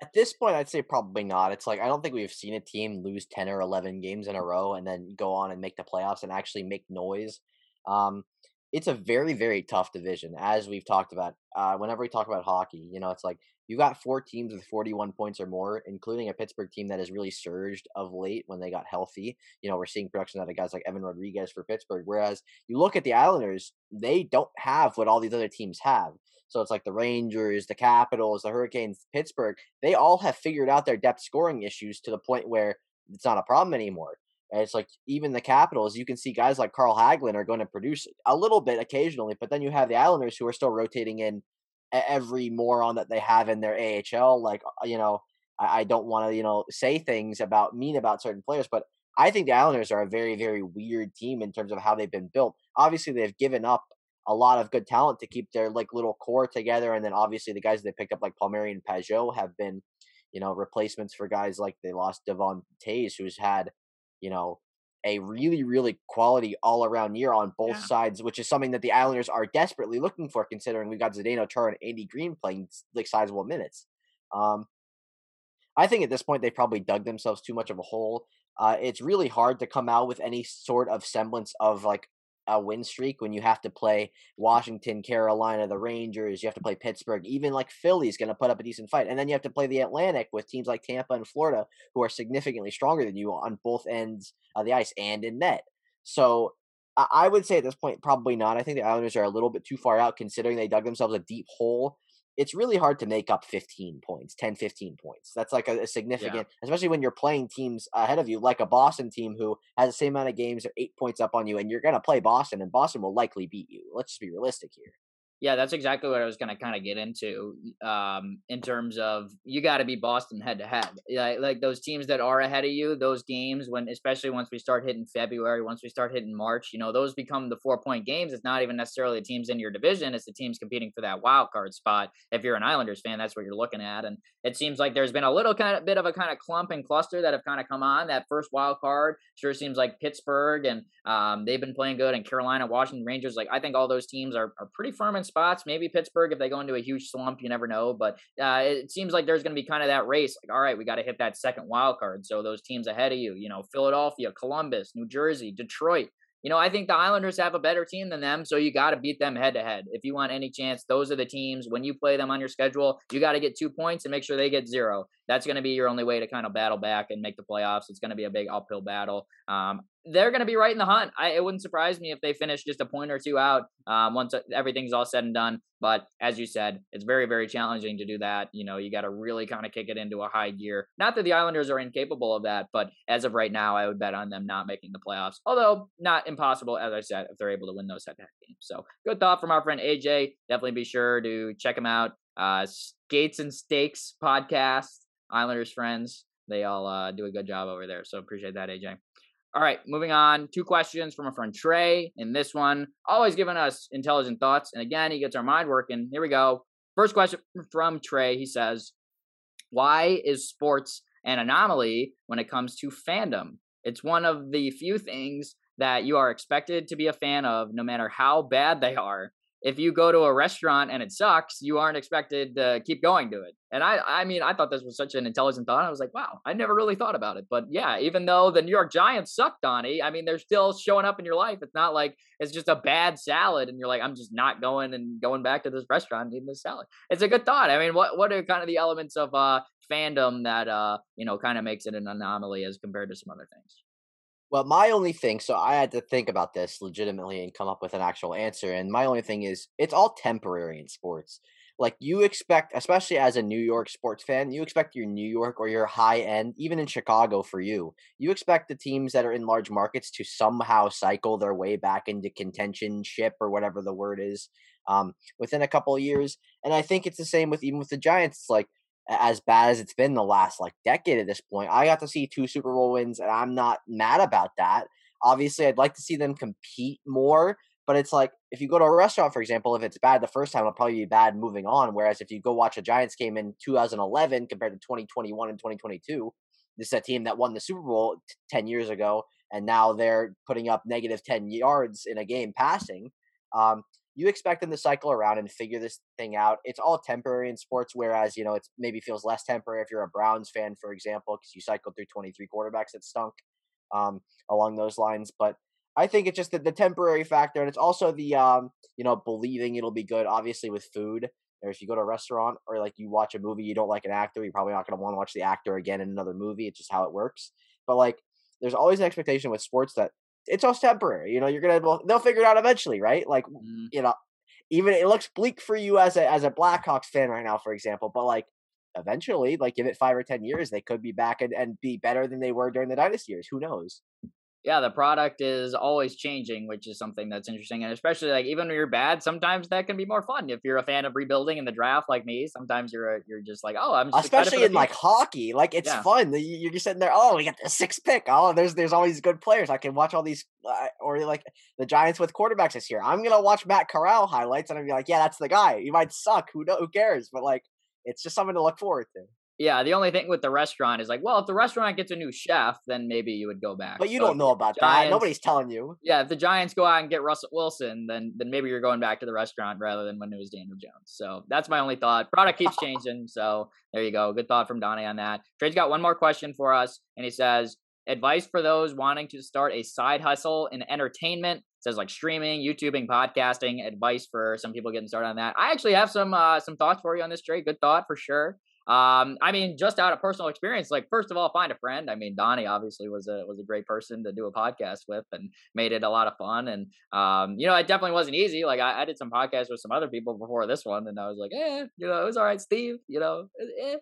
At this point, I'd say probably not. It's like I don't think we've seen a team lose ten or eleven games in a row and then go on and make the playoffs and actually make noise. Um, it's a very very tough division as we've talked about. Uh, whenever we talk about hockey, you know, it's like you got four teams with 41 points or more, including a Pittsburgh team that has really surged of late when they got healthy. You know, we're seeing production out of guys like Evan Rodrigues for Pittsburgh. Whereas you look at the Islanders, they don't have what all these other teams have. So it's like the Rangers, the Capitals, the Hurricanes, Pittsburgh, they all have figured out their depth scoring issues to the point where it's not a problem anymore. And it's like even the Capitals, you can see guys like Carl Hagelin are going to produce a little bit occasionally, but then you have the Islanders who are still rotating in every moron that they have in their AHL. Like, uh, you know, I, I don't want to, you know, say things about mean about certain players, but I think the Islanders are a very, very weird team in terms of how they've been built. Obviously, they've given up a lot of good talent to keep their like little core together, and then obviously the guys they picked up like Palmieri and Pageau have been, you know, replacements for guys like they lost Devon Toews, who's had, you know, a really, really quality all around year on both yeah. sides, which is something that the Islanders are desperately looking for, considering we've got Zdeno Chara and Andy Greene playing like sizable minutes. Um, I think at this point they probably dug themselves too much of a hole. Uh, it's really hard to come out with any sort of semblance of like a win streak when you have to play Washington, Carolina, the Rangers, you have to play Pittsburgh, even like Philly's going to put up a decent fight. And then you have to play the Atlantic with teams like Tampa and Florida who are significantly stronger than you on both ends of the ice and in net. So I would say at this point, probably not. I think the Islanders are a little bit too far out considering they dug themselves a deep hole it's really hard to make up 15 points 10 15 points. That's like a, a significant yeah. especially when you're playing teams ahead of you like a boston team who has the same amount of games or eight points up on you and you're going to play boston and boston will likely beat you. Let's just be realistic here yeah, that's exactly what I was going to kind of get into um, in terms of you got to be Boston head to head. Like, those teams that are ahead of you, those games when, especially once we start hitting February, once we start hitting March, you know, those become the four point games. It's not even necessarily the teams in your division; it's the teams competing for that wild card spot. If you're an Islanders fan, that's what you're looking at. And it seems like there's been a little kind of bit of a kind of clump and cluster that have kind of come on. That first wild card sure seems like Pittsburgh, and um, they've been playing good, and Carolina, Washington, Rangers. Like I think all those teams are are pretty firm in spots. Maybe Pittsburgh if they go into a huge slump, you never know. But uh, it seems like there's going to be kind of that race. Like, all right, we got to hit that second wild card. So those teams ahead of you, you know, Philadelphia, Columbus, New Jersey, Detroit. You know, I think the Islanders have a better team than them, so you got to beat them head to head. If you want any chance, those are the teams. When you play them on your schedule, you got to get two points and make sure they get zero. That's going to be your only way to kind of battle back and make the playoffs. It's going to be a big uphill battle. Um, they're going to be right in the hunt. I, it wouldn't surprise me if they finish just a point or two out um, once everything's all said and done. But as you said, it's very, very challenging to do that. You know, you got to really kind of kick it into a high gear. Not that the Islanders are incapable of that, but as of right now, I would bet on them not making the playoffs. Although not impossible, as I said, if they're able to win those head-to-head games. So good thought from our friend AJ. Definitely be sure to check him out. Uh, Skates and Steaks podcast, Islanders friends. They all uh, do a good job over there. So appreciate that, AJ. All right, moving on. Two questions from a friend Trey. In this one, always giving us intelligent thoughts. And again, he gets our mind working. Here we go. First question from Trey. He says, Why is sports an anomaly when it comes to fandom? It's one of the few things that you are expected to be a fan of, no matter how bad they are if you go to a restaurant and it sucks, you aren't expected to keep going to it. And I, I mean, I thought this was such an intelligent thought. I was like, wow, I never really thought about it. But yeah, even though the New York Giants suck, Donnie, I mean, they're still showing up in your life. It's not like it's just a bad salad and you're like, I'm just not going and going back to this restaurant and eating this salad. It's a good thought. I mean, what what are kind of the elements of uh, fandom that uh, you know kind of makes it an anomaly as compared to some other things? Well, my only thing, so I had to think about this legitimately and come up with an actual answer. And my only thing is, it's all temporary in sports. Like, you expect, especially as a New York sports fan, you expect your New York or your high end, even in Chicago for you, you expect the teams that are in large markets to somehow cycle their way back into contention ship or whatever the word is um, within a couple of years. And I think it's the same with even with the Giants. It's like, as bad as it's been the last like decade at this point. I got to see two Super Bowl wins, and I'm not mad about that. Obviously, I'd like to see them compete more, but it's like if you go to a restaurant, for example, if it's bad the first time, it'll probably be bad moving on. Whereas if you go watch a Giants game in 2011 compared to 2021 and 2022, this is a team that won the Super Bowl t- 10 years ago, and now they're putting up negative 10 yards in a game passing. Um, you expect them to cycle around and figure this thing out. It's all temporary in sports, whereas you know it maybe feels less temporary if you're a Browns fan, for example, because you cycled through 23 quarterbacks that stunk um, along those lines. But I think it's just the, the temporary factor, and it's also the um, you know, believing it'll be good. Obviously, with food, or if you go to a restaurant or like you watch a movie, you don't like an actor, you're probably not going to want to watch the actor again in another movie. It's just how it works. But like, there's always an expectation with sports that it's all temporary. You know, you're gonna they'll figure it out eventually, right? Like, mm. you know, even it looks bleak for you as a as a Blackhawks fan right now, for example. But like, eventually, like give it five or ten years, they could be back and, and be better than they were during the dynasty years. Who knows? Yeah, the product is always changing, which is something that's interesting. And especially like even when you're bad, sometimes that can be more fun. If you're a fan of rebuilding in the draft like me, sometimes you're uh, you're just like, oh, I'm especially in like hockey, like it's yeah. fun. You're just sitting there, oh, we got the sixth pick. Oh, there's there's always good players. I can watch all these, uh, or like the Giants with quarterbacks this year. I'm gonna watch Matt Corral highlights and I'm be like, yeah, that's the guy. You might suck. Who know? Who cares? But like, it's just something to look forward to. Yeah, the only thing with the restaurant is like, well, if the restaurant gets a new chef, then maybe you would go back. But you so don't know about Giants, that. Nobody's telling you. Yeah, if the Giants go out and get Russell Wilson, then then maybe you're going back to the restaurant rather than when it was Daniel Jones. So that's my only thought. Product keeps changing, so there you go. Good thought from Donnie on that. Trade's got one more question for us, and he says, advice for those wanting to start a side hustle in entertainment it says like streaming youtubing podcasting advice for some people getting started on that i actually have some uh some thoughts for you on this trade good thought for sure um, I mean, just out of personal experience, like first of all, find a friend. I mean, Donnie obviously was a was a great person to do a podcast with, and made it a lot of fun. And um, you know, it definitely wasn't easy. Like I, I, did some podcasts with some other people before this one, and I was like, eh, you know, it was all right, Steve. You know, eh.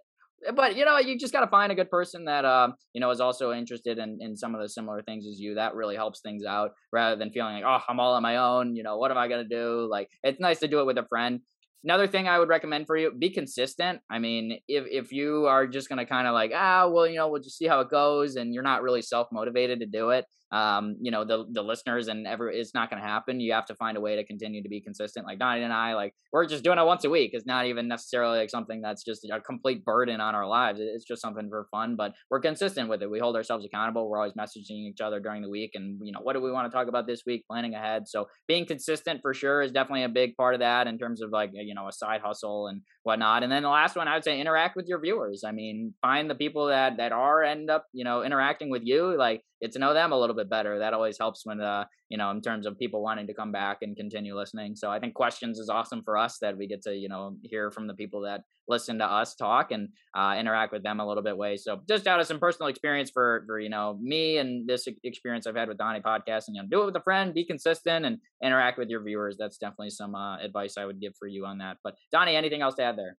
But you know, you just got to find a good person that um, you know is also interested in in some of the similar things as you. That really helps things out rather than feeling like, oh, I'm all on my own. You know, what am I gonna do? Like, it's nice to do it with a friend another thing I would recommend for you, be consistent. I mean, if if you are just gonna kind of like, ah, well, you know, we'll just see how it goes, and you're not really self motivated to do it, um, you know, the the listeners and ever it's not going to happen. You have to find a way to continue to be consistent. Like Donnie and I, like we're just doing it once a week. It's not even necessarily like something that's just a complete burden on our lives. It's just something for fun, but we're consistent with it. We hold ourselves accountable. We're always messaging each other during the week, and you know, what do we want to talk about this week? Planning ahead. So being consistent for sure is definitely a big part of that in terms of like you know a side hustle and whatnot. And then the last one, I would say, interact with your viewers. I mean, find the people that that are end up you know interacting with you. Like get to know them a little bit better. That always helps when uh you know in terms of people wanting to come back and continue listening. So I think questions is awesome for us that we get to you know hear from the people that listen to us talk and uh, interact with them a little bit way. So just out of some personal experience for for you know me and this experience I've had with Donnie podcasting, you know, do it with a friend, be consistent, and interact with your viewers. That's definitely some uh, advice I would give for you on that. But Donnie, anything else to add there?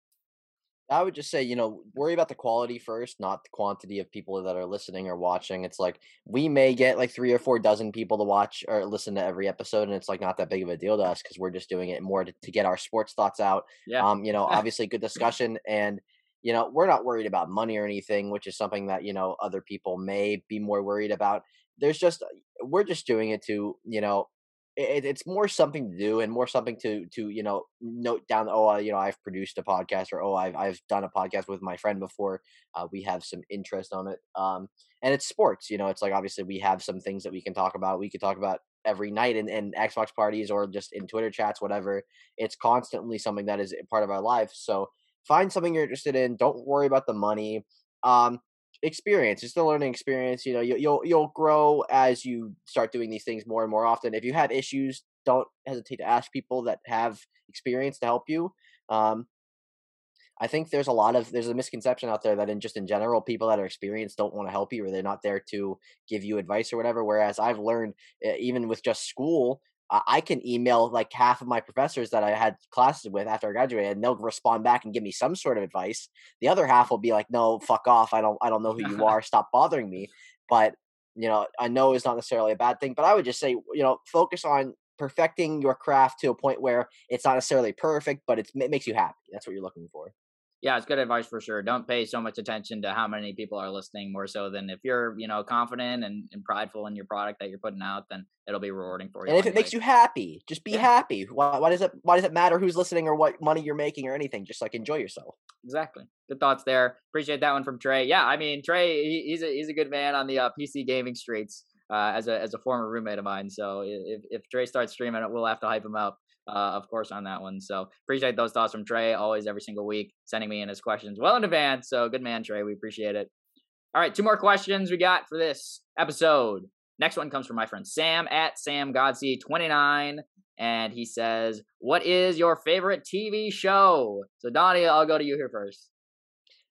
I would just say, you know, worry about the quality first, not the quantity of people that are listening or watching. It's like we may get like three or four dozen people to watch or listen to every episode, and it's like not that big of a deal to us because we're just doing it more to, to, get our sports thoughts out. Yeah. Um, you know, obviously good discussion, and you know, we're not worried about money or anything, which is something that you know other people may be more worried about. There's just we're just doing it to you know it, it's more something to do and more something to to you know note down oh you know i've produced a podcast or oh i've, I've done a podcast with my friend before uh, we have some interest on it um and it's sports you know it's like obviously we have some things that we can talk about we could talk about every night in, in xbox parties or just in twitter chats whatever it's constantly something that is part of our life so find something you're interested in don't worry about the money um experience. It's the learning experience. You know, you, you'll you'll grow as you start doing these things more and more often. If you have issues, don't hesitate to ask people that have experience to help you. Um, I think there's a lot of there's a misconception out there that in just in general people that are experienced don't want to help you or they're not there to give you advice or whatever. Whereas I've learned even with just school, I can email like half of my professors that I had classes with after I graduated, and they'll respond back and give me some sort of advice. The other half will be like, "No, fuck off! I don't, I don't know who you are. Stop bothering me." But you know, I know is not necessarily a bad thing. But I would just say, you know, focus on perfecting your craft to a point where it's not necessarily perfect, but it makes you happy. That's what you're looking for yeah, it's good advice for sure. Don't pay so much attention to how many people are listening more so than if you're, you know, confident and, and prideful in your product that you're putting out, then it'll be rewarding for you. And if it makes you happy, just be yeah. happy. Why, why, does it why does it matter who's listening or what money you're making or anything? Just like enjoy yourself. Exactly. Good thoughts there. Appreciate that one from Trey. Yeah, I mean Trey, he, he's a he's a good man on the uh, PC gaming streets. Uh, as a as a former roommate of mine, so if if Trey starts streaming, we'll have to hype him up uh, of course, on that one. So appreciate those thoughts from Trey, always every single week, sending me in his questions well in advance. So good man, Trey. We appreciate it. All right, two more questions we got for this episode. Next one comes from my friend Sam at Sam Godsey29. And he says, What is your favorite TV show? So, Donnie, I'll go to you here first.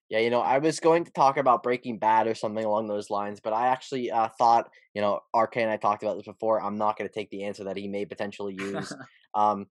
Yeah, you know, I was going to talk about Breaking Bad or something along those lines, but I actually uh, thought, you know, RK and I talked about this before. I'm not going to take the answer that he may potentially use. um,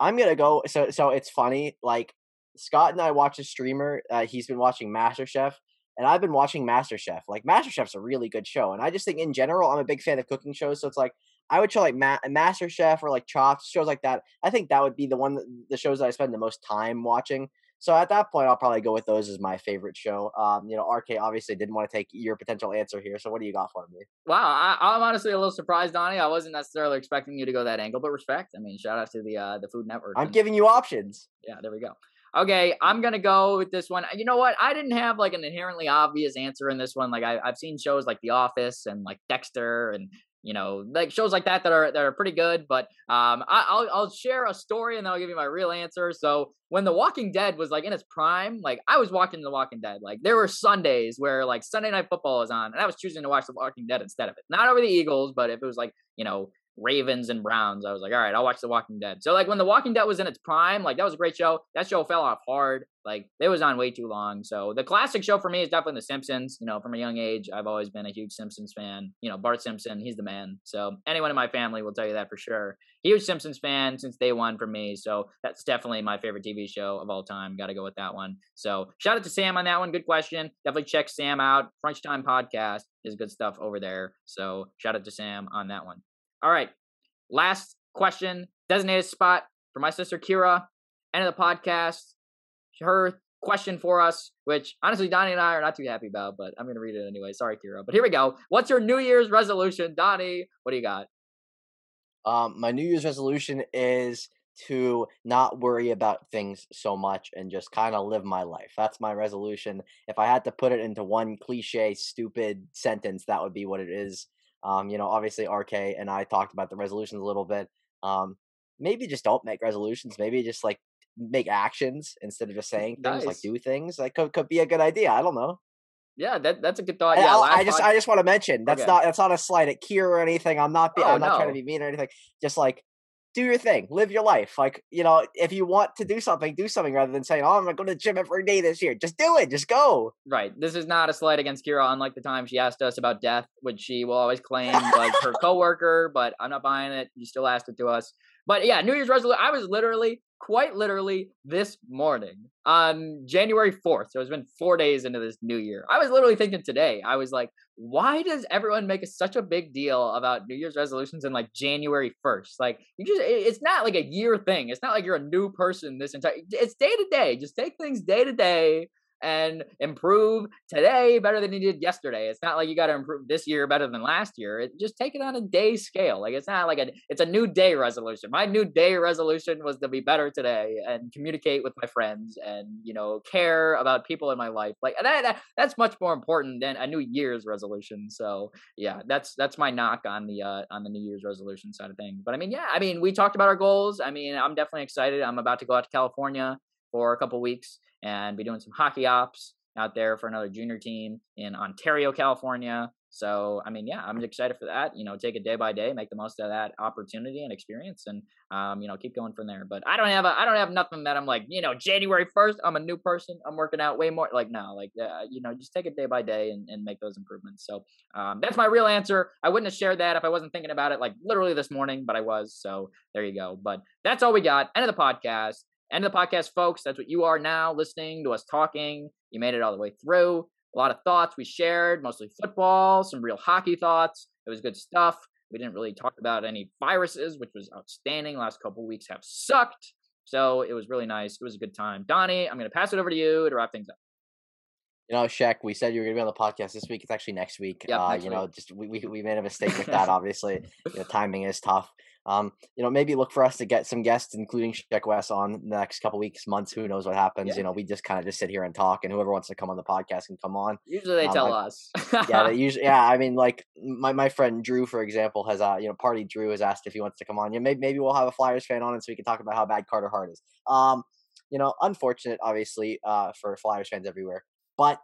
I'm gonna go. So, so it's funny. Like Scott and I watch a streamer. Uh, he's been watching MasterChef, and I've been watching MasterChef. Like MasterChef's a really good show, and I just think in general, I'm a big fan of cooking shows. So it's like I would show like Ma- MasterChef or like Chopped shows like that. I think that would be the one, the shows that I spend the most time watching. So at that point, I'll probably go with those as my favorite show. Um, you know, RK obviously didn't want to take your potential answer here. So what do you got for me? Wow, I, am honestly a little surprised, Donnie. I wasn't necessarily expecting you to go that angle, but respect. I mean, shout out to the uh, the Food Network. I'm and, giving you options. Yeah, there we go. Okay, I'm gonna go with this one. You know what? I didn't have like an inherently obvious answer in this one. Like I, I've seen shows like The Office and like Dexter and you know, like shows like that that are that are pretty good. But um, I, will I'll share a story and then I'll give you my real answer. So when The Walking Dead was like in its prime, like I was watching The Walking Dead. Like there were Sundays where like Sunday Night Football was on, and I was choosing to watch The Walking Dead instead of it. Not over the Eagles, but if it was like you know Ravens and Browns, I was like, all right, I'll watch The Walking Dead. So like when The Walking Dead was in its prime, like that was a great show. That show fell off hard. Like it was on way too long. So the classic show for me is definitely The Simpsons. You know, from a young age, I've always been a huge Simpsons fan. You know, Bart Simpson, he's the man. So anyone in my family will tell you that for sure. Huge Simpsons fan since day one for me. So that's definitely my favorite TV show of all time. Got to go with that one. So shout out to Sam on that one. Good question. Definitely check Sam out. Crunch Time Podcast is good stuff over there. So shout out to Sam on that one. All right. Last question, designated spot for my sister Kira. End of the podcast. Her question for us, which honestly Donnie and I are not too happy about, but I'm to read it anyway. Sorry, Kira. But here we go. What's your New Year's resolution, Donnie? What do you got? Um, my New Year's resolution is to not worry about things so much and just kind of live my life. That's my resolution. If I had to put it into one cliche, stupid sentence, that would be what it is. Um, you know, obviously RK and I talked about the resolutions a little bit. Um, maybe just don't make resolutions. Maybe just like make actions instead of just saying things. Nice. Like do things. That could could be a good idea. I don't know. Yeah, that that's a good thought. Yeah, I just pod- I just want to mention that's okay. not that's not a slight at Kier or anything. I'm not be, oh, I'm not no. trying to be mean or anything. Just like do your thing, live your life. Like, you know, if you want to do something, do something rather than saying, oh, I'm going to go to the gym every day this year. Just do it. Just go. Right. This is not a slight against Kira, unlike the time she asked us about death, which she will always claim like her coworker, but I'm not buying it. You still asked it to us. But yeah, New Year's resolution. I was literally, quite literally, this morning on January 4th. So it's been four days into this new year. I was literally thinking today, I was like, why does everyone make such a big deal about New Year's resolutions in like January 1st? Like, you just, it's not like a year thing. It's not like you're a new person this entire, it's day to day. Just take things day to day and improve today better than you did yesterday. It's not like you got to improve this year better than last year. It, just take it on a day scale. Like it's not like a it's a new day resolution. My new day resolution was to be better today and communicate with my friends and you know care about people in my life. Like that, that that's much more important than a new year's resolution. So yeah, that's that's my knock on the uh on the New Year's resolution side of things. But I mean, yeah, I mean, we talked about our goals. I mean, I'm definitely excited. I'm about to go out to California for a couple weeks and be doing some hockey ops out there for another junior team in Ontario, California. So, I mean, yeah, I'm excited for that. You know, take it day by day, make the most of that opportunity and experience, and um, you know, keep going from there. But I don't have a, I don't have nothing that I'm like, you know, January first, I'm a new person. I'm working out way more. Like, no, like, uh, you know, just take it day by day and, and make those improvements. So, um, that's my real answer. I wouldn't have shared that if I wasn't thinking about it like literally this morning, but I was. So there you go. But that's all we got. End of the podcast. End of the podcast, folks. That's what you are now listening to us talking. You made it all the way through. A lot of thoughts we shared, mostly football, some real hockey thoughts. It was good stuff. We didn't really talk about any viruses, which was outstanding. Last couple weeks have sucked. So it was really nice. It was a good time. Donnie, I'm going to pass it over to you to wrap things up. You know, Shaq, we said you were going to be on the podcast this week. It's actually next week. Yep, uh, you week. know, just we, we, we made a mistake with that, obviously. you know, timing is tough. Um, you know, maybe look for us to get some guests, including Sheck Wes, on the next couple weeks, months. Who knows what happens? Yeah. You know, we just kind of just sit here and talk, and whoever wants to come on the podcast can come on. Usually they um, tell I, us. yeah, they usually. Yeah, I mean, like my, my friend Drew, for example, has uh, you know, Party Drew has asked if he wants to come on. Yeah, maybe maybe we'll have a Flyers fan on, and so we can talk about how bad Carter Hart is. Um, you know, unfortunate, obviously, uh, for Flyers fans everywhere, but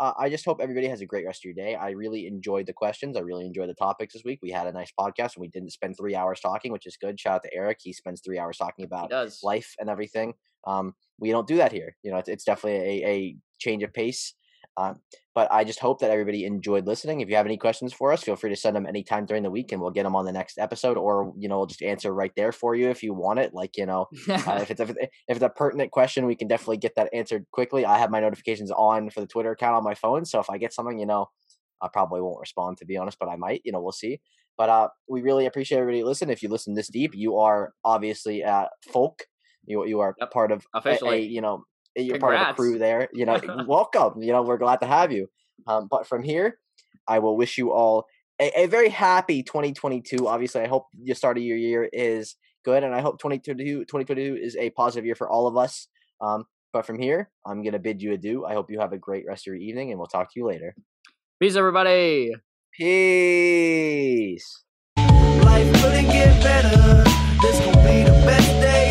uh, I just hope everybody has a great rest of your day. I really enjoyed the questions. I really enjoyed the topics this week. We had a nice podcast and we didn't spend three hours talking, which is good. Shout out to Eric. He spends three hours talking about life and everything. Um, we don't do that here. You know, it's, it's definitely a, a change of pace. Um, but I just hope that everybody enjoyed listening. If you have any questions for us, feel free to send them anytime during the week, and we'll get them on the next episode, or you know, we'll just answer right there for you if you want it. Like you know, uh, if it's if it's a pertinent question, we can definitely get that answered quickly. I have my notifications on for the Twitter account on my phone, so if I get something, you know, I probably won't respond to be honest, but I might. You know, we'll see. But uh, we really appreciate everybody listening. If you listen this deep, you are obviously uh, folk. You you are yep. part of officially. A, a, you know you're Congrats. part of the crew there. You know, welcome. You know, we're glad to have you. Um, but from here, I will wish you all a, a, very happy 2022. Obviously, I hope the start of your year is good, and I hope 2022, 2022 is a positive year for all of us. Um, but from here, I'm going to bid you adieu. I hope you have a great rest of your evening, and we'll talk to you later. Peace, everybody. Peace. Life couldn't get better. This be the best day ever.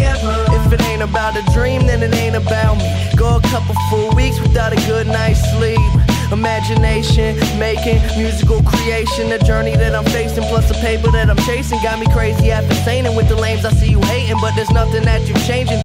If it ain't about a dream, then it ain't about me. Go a couple full weeks without a good night's sleep. Imagination, making musical creation, the journey that I'm facing, plus the paper that I'm chasing, got me crazy after saying it with the lames. I see you hating, but there's nothing that you're changing.